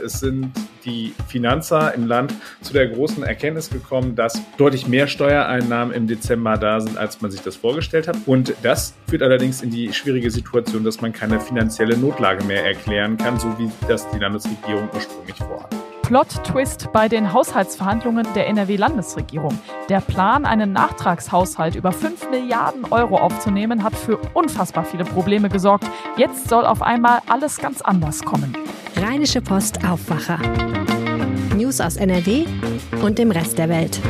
Es sind die Finanzer im Land zu der großen Erkenntnis gekommen, dass deutlich mehr Steuereinnahmen im Dezember da sind, als man sich das vorgestellt hat. Und das führt allerdings in die schwierige Situation, dass man keine finanzielle Notlage mehr erklären kann, so wie das die Landesregierung ursprünglich vorhat. Plot-Twist bei den Haushaltsverhandlungen der NRW-Landesregierung. Der Plan, einen Nachtragshaushalt über 5 Milliarden Euro aufzunehmen, hat für unfassbar viele Probleme gesorgt. Jetzt soll auf einmal alles ganz anders kommen. Rheinische Post Aufwacher. News aus NRW und dem Rest der Welt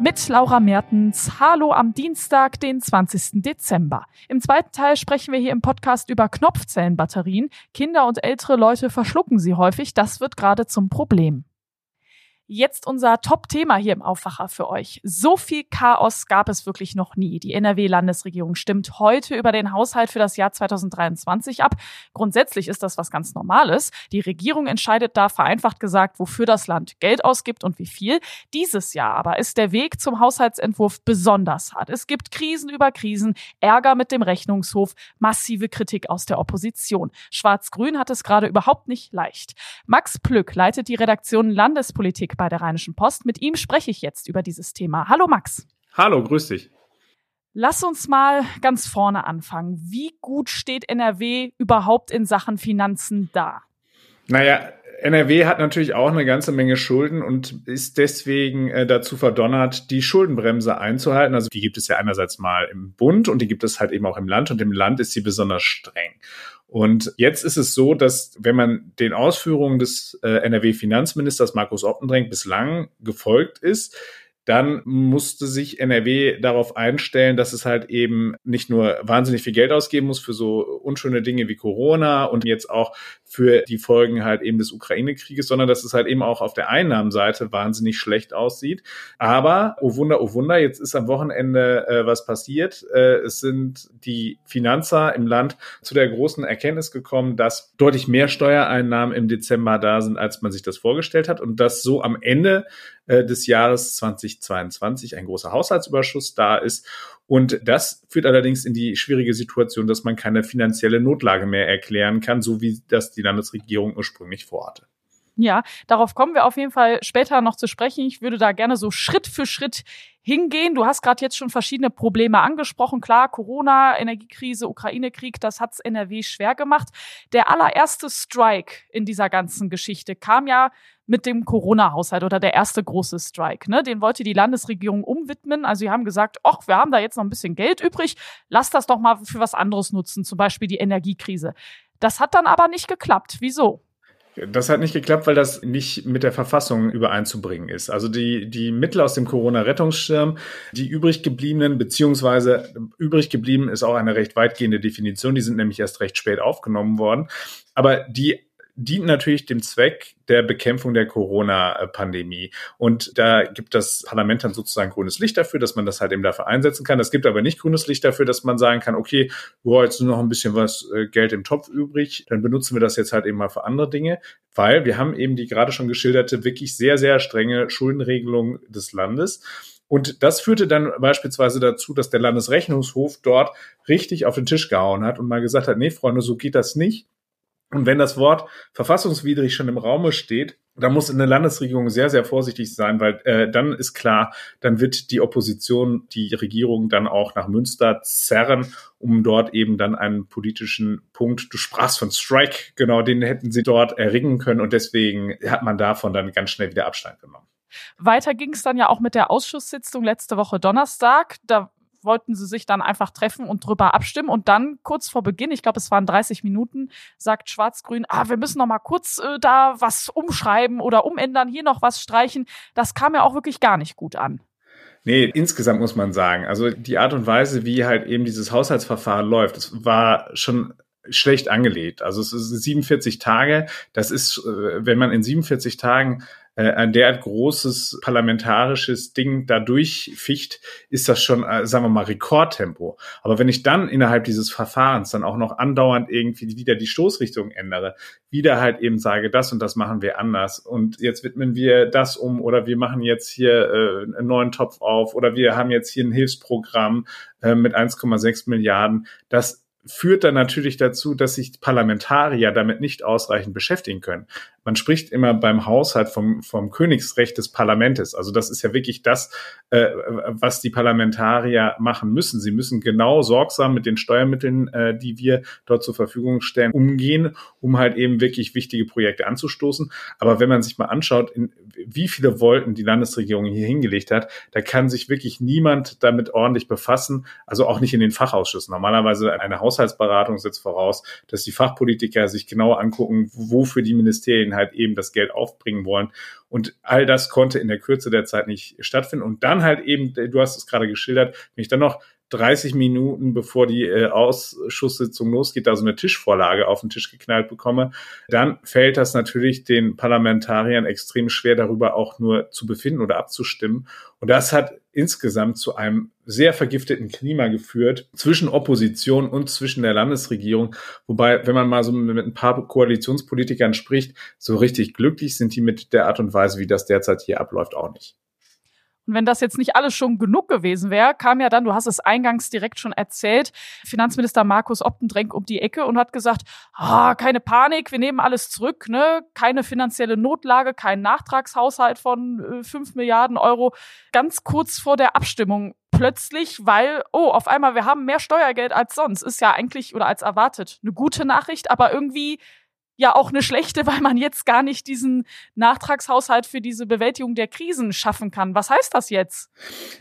mit Laura Mertens. Hallo am Dienstag, den 20. Dezember. Im zweiten Teil sprechen wir hier im Podcast über Knopfzellenbatterien. Kinder und ältere Leute verschlucken sie häufig. Das wird gerade zum Problem. Jetzt unser Top-Thema hier im Aufwacher für euch. So viel Chaos gab es wirklich noch nie. Die NRW-Landesregierung stimmt heute über den Haushalt für das Jahr 2023 ab. Grundsätzlich ist das was ganz Normales. Die Regierung entscheidet da vereinfacht gesagt, wofür das Land Geld ausgibt und wie viel. Dieses Jahr aber ist der Weg zum Haushaltsentwurf besonders hart. Es gibt Krisen über Krisen, Ärger mit dem Rechnungshof, massive Kritik aus der Opposition. Schwarz-Grün hat es gerade überhaupt nicht leicht. Max Plück leitet die Redaktion Landespolitik bei der Rheinischen Post. Mit ihm spreche ich jetzt über dieses Thema. Hallo Max. Hallo, grüß dich. Lass uns mal ganz vorne anfangen. Wie gut steht NRW überhaupt in Sachen Finanzen da? Naja, NRW hat natürlich auch eine ganze Menge Schulden und ist deswegen äh, dazu verdonnert, die Schuldenbremse einzuhalten. Also die gibt es ja einerseits mal im Bund und die gibt es halt eben auch im Land und im Land ist sie besonders streng. Und jetzt ist es so, dass wenn man den Ausführungen des äh, NRW-Finanzministers Markus Oppendrenk bislang gefolgt ist, dann musste sich NRW darauf einstellen, dass es halt eben nicht nur wahnsinnig viel Geld ausgeben muss für so unschöne Dinge wie Corona und jetzt auch für die Folgen halt eben des Ukraine-Krieges, sondern dass es halt eben auch auf der Einnahmenseite wahnsinnig schlecht aussieht. Aber, oh Wunder, oh Wunder, jetzt ist am Wochenende äh, was passiert. Äh, es sind die Finanzer im Land zu der großen Erkenntnis gekommen, dass deutlich mehr Steuereinnahmen im Dezember da sind, als man sich das vorgestellt hat und dass so am Ende äh, des Jahres 2022 ein großer Haushaltsüberschuss da ist. Und das führt allerdings in die schwierige Situation, dass man keine finanzielle Notlage mehr erklären kann, so wie das die Landesregierung ursprünglich vorhatte. Ja, darauf kommen wir auf jeden Fall später noch zu sprechen. Ich würde da gerne so Schritt für Schritt hingehen. Du hast gerade jetzt schon verschiedene Probleme angesprochen. Klar, Corona, Energiekrise, Ukraine-Krieg, das hat's NRW schwer gemacht. Der allererste Strike in dieser ganzen Geschichte kam ja mit dem Corona-Haushalt oder der erste große Strike. Ne? Den wollte die Landesregierung umwidmen. Also sie haben gesagt, ach, wir haben da jetzt noch ein bisschen Geld übrig, lass das doch mal für was anderes nutzen, zum Beispiel die Energiekrise. Das hat dann aber nicht geklappt. Wieso? Das hat nicht geklappt, weil das nicht mit der Verfassung übereinzubringen ist. Also die, die Mittel aus dem Corona-Rettungsschirm, die übrig gebliebenen, beziehungsweise übrig geblieben ist auch eine recht weitgehende Definition, die sind nämlich erst recht spät aufgenommen worden. Aber die dient natürlich dem Zweck der Bekämpfung der Corona-Pandemie. Und da gibt das Parlament dann sozusagen grünes Licht dafür, dass man das halt eben dafür einsetzen kann. Es gibt aber nicht grünes Licht dafür, dass man sagen kann, okay, boah, jetzt nur noch ein bisschen was äh, Geld im Topf übrig, dann benutzen wir das jetzt halt eben mal für andere Dinge, weil wir haben eben die gerade schon geschilderte wirklich sehr, sehr strenge Schuldenregelung des Landes. Und das führte dann beispielsweise dazu, dass der Landesrechnungshof dort richtig auf den Tisch gehauen hat und mal gesagt hat, nee, Freunde, so geht das nicht. Und wenn das Wort verfassungswidrig schon im Raume steht, dann muss eine Landesregierung sehr, sehr vorsichtig sein, weil äh, dann ist klar, dann wird die Opposition die Regierung dann auch nach Münster zerren, um dort eben dann einen politischen Punkt, du sprachst von Strike, genau, den hätten sie dort erringen können und deswegen hat man davon dann ganz schnell wieder Abstand genommen. Weiter ging es dann ja auch mit der Ausschusssitzung letzte Woche Donnerstag. Da wollten sie sich dann einfach treffen und drüber abstimmen. Und dann kurz vor Beginn, ich glaube, es waren 30 Minuten, sagt Schwarz-Grün, ah, wir müssen noch mal kurz äh, da was umschreiben oder umändern, hier noch was streichen. Das kam ja auch wirklich gar nicht gut an. Nee, insgesamt muss man sagen, also die Art und Weise, wie halt eben dieses Haushaltsverfahren läuft, das war schon schlecht angelegt. Also es ist 47 Tage. Das ist, äh, wenn man in 47 Tagen ein derart großes parlamentarisches Ding da durchficht, ist das schon, äh, sagen wir mal, Rekordtempo. Aber wenn ich dann innerhalb dieses Verfahrens dann auch noch andauernd irgendwie wieder die Stoßrichtung ändere, wieder halt eben sage, das und das machen wir anders und jetzt widmen wir das um oder wir machen jetzt hier äh, einen neuen Topf auf oder wir haben jetzt hier ein Hilfsprogramm äh, mit 1,6 Milliarden, das führt dann natürlich dazu, dass sich Parlamentarier damit nicht ausreichend beschäftigen können. Man spricht immer beim Haushalt vom, vom Königsrecht des Parlamentes. Also das ist ja wirklich das, äh, was die Parlamentarier machen müssen. Sie müssen genau sorgsam mit den Steuermitteln, äh, die wir dort zur Verfügung stellen, umgehen, um halt eben wirklich wichtige Projekte anzustoßen. Aber wenn man sich mal anschaut, in, wie viele Wolken die Landesregierung hier hingelegt hat, da kann sich wirklich niemand damit ordentlich befassen. Also auch nicht in den Fachausschüssen. Normalerweise eine Haus Haushaltsberatung setzt voraus, dass die Fachpolitiker sich genau angucken, wofür die Ministerien halt eben das Geld aufbringen wollen. Und all das konnte in der Kürze der Zeit nicht stattfinden. Und dann halt eben, du hast es gerade geschildert, wenn ich dann noch 30 Minuten, bevor die äh, Ausschusssitzung losgeht, da so eine Tischvorlage auf den Tisch geknallt bekomme, dann fällt das natürlich den Parlamentariern extrem schwer, darüber auch nur zu befinden oder abzustimmen. Und das hat insgesamt zu einem sehr vergifteten Klima geführt zwischen Opposition und zwischen der Landesregierung. Wobei, wenn man mal so mit ein paar Koalitionspolitikern spricht, so richtig glücklich sind die mit der Art und Weise, wie das derzeit hier abläuft, auch nicht. Und wenn das jetzt nicht alles schon genug gewesen wäre, kam ja dann, du hast es eingangs direkt schon erzählt, Finanzminister Markus Optendrenk um die Ecke und hat gesagt, ah, keine Panik, wir nehmen alles zurück, ne? keine finanzielle Notlage, kein Nachtragshaushalt von äh, 5 Milliarden Euro. Ganz kurz vor der Abstimmung plötzlich, weil, oh, auf einmal, wir haben mehr Steuergeld als sonst. Ist ja eigentlich oder als erwartet eine gute Nachricht, aber irgendwie ja auch eine schlechte, weil man jetzt gar nicht diesen Nachtragshaushalt für diese Bewältigung der Krisen schaffen kann. Was heißt das jetzt?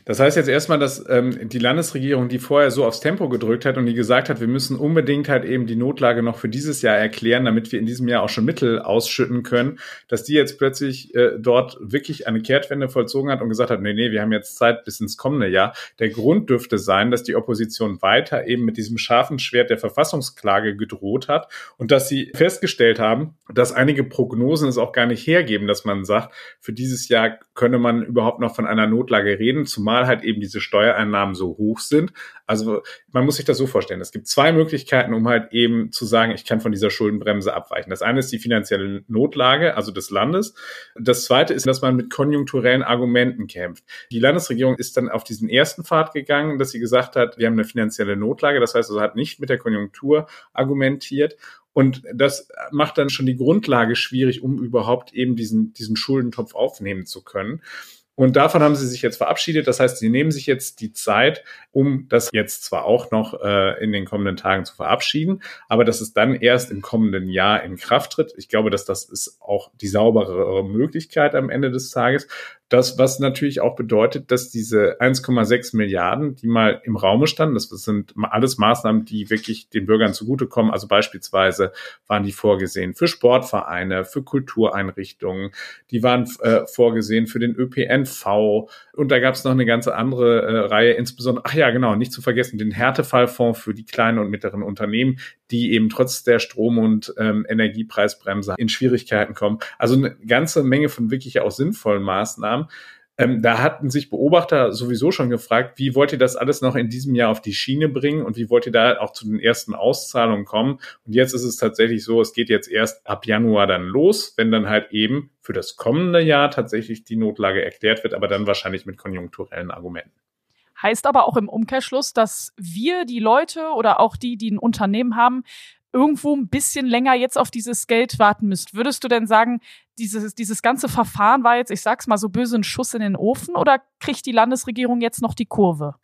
Das heißt jetzt erstmal, dass ähm, die Landesregierung, die vorher so aufs Tempo gedrückt hat und die gesagt hat, wir müssen unbedingt halt eben die Notlage noch für dieses Jahr erklären, damit wir in diesem Jahr auch schon Mittel ausschütten können, dass die jetzt plötzlich äh, dort wirklich eine Kehrtwende vollzogen hat und gesagt hat, nee, nee, wir haben jetzt Zeit bis ins kommende Jahr. Der Grund dürfte sein, dass die Opposition weiter eben mit diesem scharfen Schwert der Verfassungsklage gedroht hat und dass sie festgestellt festgestellt haben, dass einige Prognosen es auch gar nicht hergeben, dass man sagt, für dieses Jahr könne man überhaupt noch von einer Notlage reden, zumal halt eben diese Steuereinnahmen so hoch sind. Also man muss sich das so vorstellen. Es gibt zwei Möglichkeiten, um halt eben zu sagen, ich kann von dieser Schuldenbremse abweichen. Das eine ist die finanzielle Notlage, also des Landes. Das zweite ist, dass man mit konjunkturellen Argumenten kämpft. Die Landesregierung ist dann auf diesen ersten Pfad gegangen, dass sie gesagt hat, wir haben eine finanzielle Notlage. Das heißt, also hat nicht mit der Konjunktur argumentiert und das macht dann schon die Grundlage schwierig, um überhaupt eben diesen, diesen Schuldentopf aufnehmen zu können. Und davon haben sie sich jetzt verabschiedet. Das heißt, sie nehmen sich jetzt die Zeit, um das jetzt zwar auch noch äh, in den kommenden Tagen zu verabschieden, aber dass es dann erst im kommenden Jahr in Kraft tritt. Ich glaube, dass das ist auch die sauberere Möglichkeit am Ende des Tages. Das, was natürlich auch bedeutet, dass diese 1,6 Milliarden, die mal im Raume standen, das sind alles Maßnahmen, die wirklich den Bürgern zugutekommen. Also beispielsweise waren die vorgesehen für Sportvereine, für Kultureinrichtungen, die waren äh, vorgesehen für den ÖPNV. Und da gab es noch eine ganze andere äh, Reihe, insbesondere, ach ja, genau, nicht zu vergessen, den Härtefallfonds für die kleinen und mittleren Unternehmen, die eben trotz der Strom- und ähm, Energiepreisbremse in Schwierigkeiten kommen. Also eine ganze Menge von wirklich auch sinnvollen Maßnahmen. Ähm, da hatten sich Beobachter sowieso schon gefragt, wie wollt ihr das alles noch in diesem Jahr auf die Schiene bringen und wie wollt ihr da auch zu den ersten Auszahlungen kommen? Und jetzt ist es tatsächlich so, es geht jetzt erst ab Januar dann los, wenn dann halt eben für das kommende Jahr tatsächlich die Notlage erklärt wird, aber dann wahrscheinlich mit konjunkturellen Argumenten. Heißt aber auch im Umkehrschluss, dass wir, die Leute oder auch die, die ein Unternehmen haben, irgendwo ein bisschen länger jetzt auf dieses Geld warten müsst. Würdest du denn sagen, dieses, dieses ganze Verfahren war jetzt, ich sag's mal so böse, ein Schuss in den Ofen oder kriegt die Landesregierung jetzt noch die Kurve?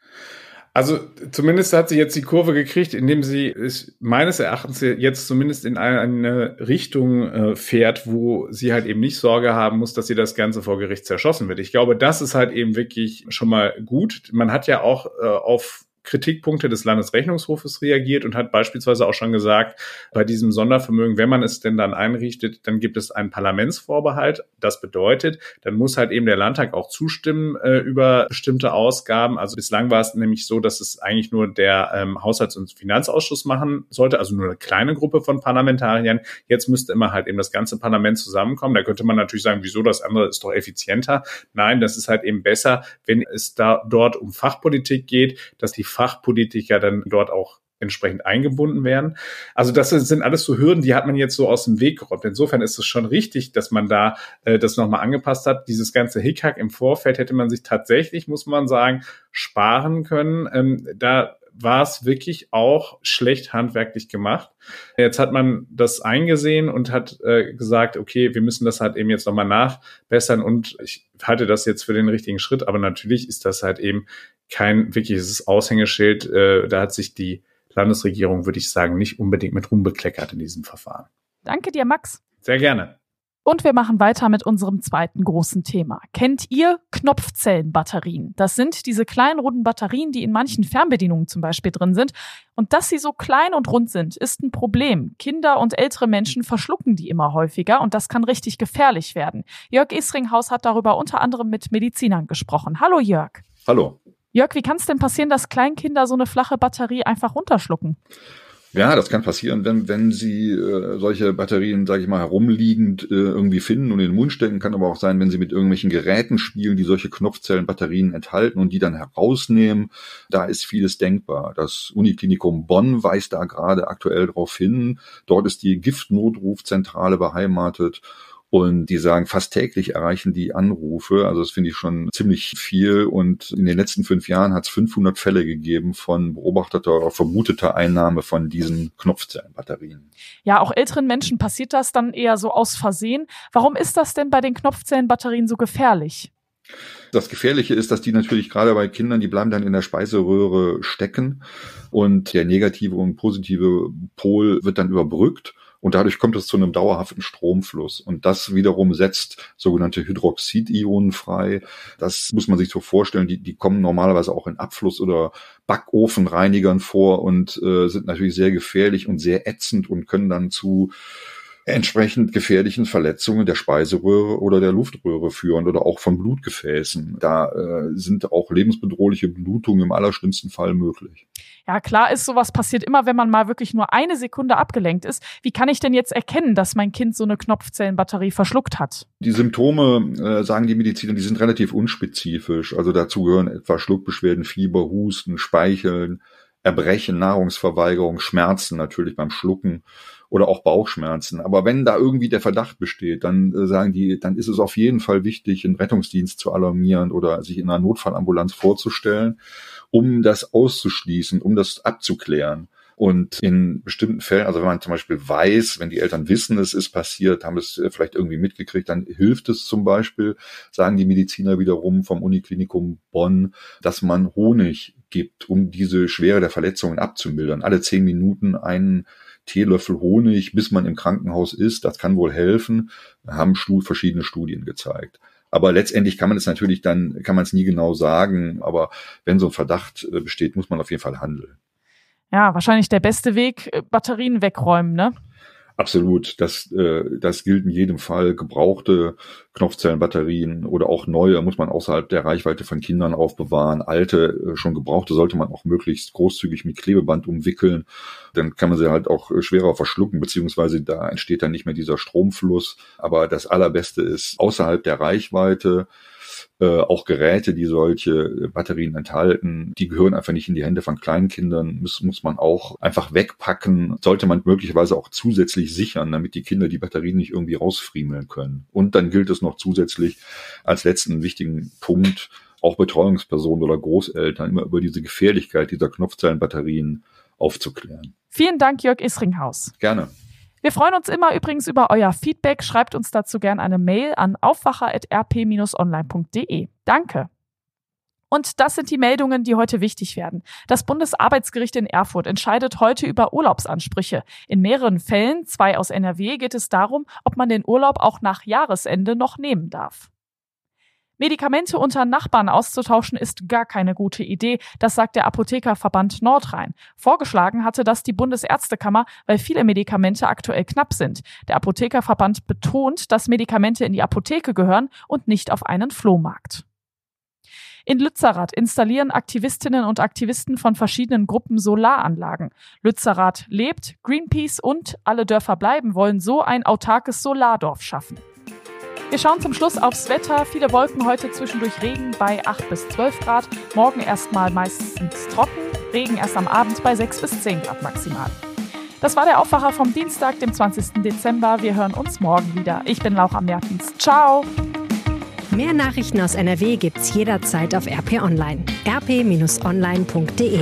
Also zumindest hat sie jetzt die Kurve gekriegt, indem sie es meines Erachtens jetzt zumindest in eine Richtung äh, fährt, wo sie halt eben nicht Sorge haben muss, dass sie das Ganze vor Gericht zerschossen wird. Ich glaube, das ist halt eben wirklich schon mal gut. Man hat ja auch äh, auf Kritikpunkte des Landesrechnungshofes reagiert und hat beispielsweise auch schon gesagt, bei diesem Sondervermögen, wenn man es denn dann einrichtet, dann gibt es einen Parlamentsvorbehalt. Das bedeutet, dann muss halt eben der Landtag auch zustimmen äh, über bestimmte Ausgaben. Also bislang war es nämlich so, dass es eigentlich nur der ähm, Haushalts- und Finanzausschuss machen sollte, also nur eine kleine Gruppe von Parlamentariern. Jetzt müsste immer halt eben das ganze Parlament zusammenkommen. Da könnte man natürlich sagen, wieso das andere ist doch effizienter. Nein, das ist halt eben besser, wenn es da dort um Fachpolitik geht, dass die Fachpolitiker dann dort auch entsprechend eingebunden werden. Also das sind alles so Hürden, die hat man jetzt so aus dem Weg geräumt. Insofern ist es schon richtig, dass man da äh, das nochmal angepasst hat. Dieses ganze Hickhack im Vorfeld hätte man sich tatsächlich, muss man sagen, sparen können. Ähm, da war es wirklich auch schlecht handwerklich gemacht. Jetzt hat man das eingesehen und hat äh, gesagt, okay, wir müssen das halt eben jetzt nochmal nachbessern und ich halte das jetzt für den richtigen Schritt, aber natürlich ist das halt eben kein wirkliches Aushängeschild. Äh, da hat sich die Landesregierung, würde ich sagen, nicht unbedingt mit rumbekleckert in diesem Verfahren. Danke dir, Max. Sehr gerne. Und wir machen weiter mit unserem zweiten großen Thema. Kennt ihr Knopfzellenbatterien? Das sind diese kleinen runden Batterien, die in manchen Fernbedienungen zum Beispiel drin sind. Und dass sie so klein und rund sind, ist ein Problem. Kinder und ältere Menschen verschlucken die immer häufiger und das kann richtig gefährlich werden. Jörg Isringhaus hat darüber unter anderem mit Medizinern gesprochen. Hallo Jörg. Hallo. Jörg, wie kann es denn passieren, dass Kleinkinder so eine flache Batterie einfach runterschlucken? Ja, das kann passieren, wenn, wenn sie äh, solche Batterien, sage ich mal, herumliegend äh, irgendwie finden und in den Mund stecken. Kann aber auch sein, wenn sie mit irgendwelchen Geräten spielen, die solche Knopfzellenbatterien enthalten und die dann herausnehmen. Da ist vieles denkbar. Das Uniklinikum Bonn weist da gerade aktuell darauf hin. Dort ist die Giftnotrufzentrale beheimatet und die sagen, fast täglich erreichen die Anrufe. Also das finde ich schon ziemlich viel. Und in den letzten fünf Jahren hat es 500 Fälle gegeben von beobachteter oder vermuteter Einnahme von diesen Knopfzellenbatterien. Ja, auch älteren Menschen passiert das dann eher so aus Versehen. Warum ist das denn bei den Knopfzellenbatterien so gefährlich? Das Gefährliche ist, dass die natürlich gerade bei Kindern, die bleiben dann in der Speiseröhre stecken und der negative und positive Pol wird dann überbrückt. Und dadurch kommt es zu einem dauerhaften Stromfluss. Und das wiederum setzt sogenannte Hydroxidionen frei. Das muss man sich so vorstellen. Die, die kommen normalerweise auch in Abfluss- oder Backofenreinigern vor und äh, sind natürlich sehr gefährlich und sehr ätzend und können dann zu entsprechend gefährlichen Verletzungen der Speiseröhre oder der Luftröhre führen oder auch von Blutgefäßen. Da äh, sind auch lebensbedrohliche Blutungen im allerschlimmsten Fall möglich. Ja, klar ist, sowas passiert immer, wenn man mal wirklich nur eine Sekunde abgelenkt ist. Wie kann ich denn jetzt erkennen, dass mein Kind so eine Knopfzellenbatterie verschluckt hat? Die Symptome, äh, sagen die Mediziner, die sind relativ unspezifisch. Also dazu gehören etwa Schluckbeschwerden, Fieber, Husten, Speicheln, Erbrechen, Nahrungsverweigerung, Schmerzen natürlich beim Schlucken oder auch Bauchschmerzen. Aber wenn da irgendwie der Verdacht besteht, dann äh, sagen die, dann ist es auf jeden Fall wichtig, einen Rettungsdienst zu alarmieren oder sich in einer Notfallambulanz vorzustellen, um das auszuschließen, um das abzuklären. Und in bestimmten Fällen, also wenn man zum Beispiel weiß, wenn die Eltern wissen, es ist passiert, haben es äh, vielleicht irgendwie mitgekriegt, dann hilft es zum Beispiel, sagen die Mediziner wiederum vom Uniklinikum Bonn, dass man Honig gibt, um diese Schwere der Verletzungen abzumildern. Alle zehn Minuten einen Teelöffel Honig, bis man im Krankenhaus ist. Das kann wohl helfen, haben verschiedene Studien gezeigt. Aber letztendlich kann man es natürlich dann, kann man es nie genau sagen. Aber wenn so ein Verdacht äh, besteht, muss man auf jeden Fall handeln. Ja, wahrscheinlich der beste Weg, äh, Batterien wegräumen, ne? Absolut, das, äh, das gilt in jedem Fall. Gebrauchte Knopfzellenbatterien oder auch neue muss man außerhalb der Reichweite von Kindern aufbewahren. Alte, äh, schon gebrauchte sollte man auch möglichst großzügig mit Klebeband umwickeln. Dann kann man sie halt auch äh, schwerer verschlucken, beziehungsweise da entsteht dann nicht mehr dieser Stromfluss. Aber das Allerbeste ist außerhalb der Reichweite äh, auch Geräte, die solche äh, Batterien enthalten, die gehören einfach nicht in die Hände von Kleinkindern, muss, muss man auch einfach wegpacken, sollte man möglicherweise auch zusätzlich sichern, damit die Kinder die Batterien nicht irgendwie rausfriemeln können. Und dann gilt es noch zusätzlich als letzten wichtigen Punkt, auch Betreuungspersonen oder Großeltern immer über diese Gefährlichkeit dieser Knopfzellenbatterien aufzuklären. Vielen Dank, Jörg Isringhaus. Gerne. Wir freuen uns immer übrigens über euer Feedback. Schreibt uns dazu gerne eine Mail an aufwacher.rp-online.de. Danke. Und das sind die Meldungen, die heute wichtig werden. Das Bundesarbeitsgericht in Erfurt entscheidet heute über Urlaubsansprüche. In mehreren Fällen, zwei aus NRW, geht es darum, ob man den Urlaub auch nach Jahresende noch nehmen darf. Medikamente unter Nachbarn auszutauschen ist gar keine gute Idee, das sagt der Apothekerverband Nordrhein. Vorgeschlagen hatte das die Bundesärztekammer, weil viele Medikamente aktuell knapp sind. Der Apothekerverband betont, dass Medikamente in die Apotheke gehören und nicht auf einen Flohmarkt. In Lützerath installieren Aktivistinnen und Aktivisten von verschiedenen Gruppen Solaranlagen. Lützerath lebt, Greenpeace und Alle Dörfer bleiben wollen so ein autarkes Solardorf schaffen. Wir schauen zum Schluss aufs Wetter. Viele Wolken heute zwischendurch Regen bei 8 bis 12 Grad. Morgen erstmal meistens trocken. Regen erst am Abend bei 6 bis 10 Grad maximal. Das war der Aufwacher vom Dienstag, dem 20. Dezember. Wir hören uns morgen wieder. Ich bin Laura Mertens. Ciao. Mehr Nachrichten aus NRW gibt's jederzeit auf RP Online. rp-online.de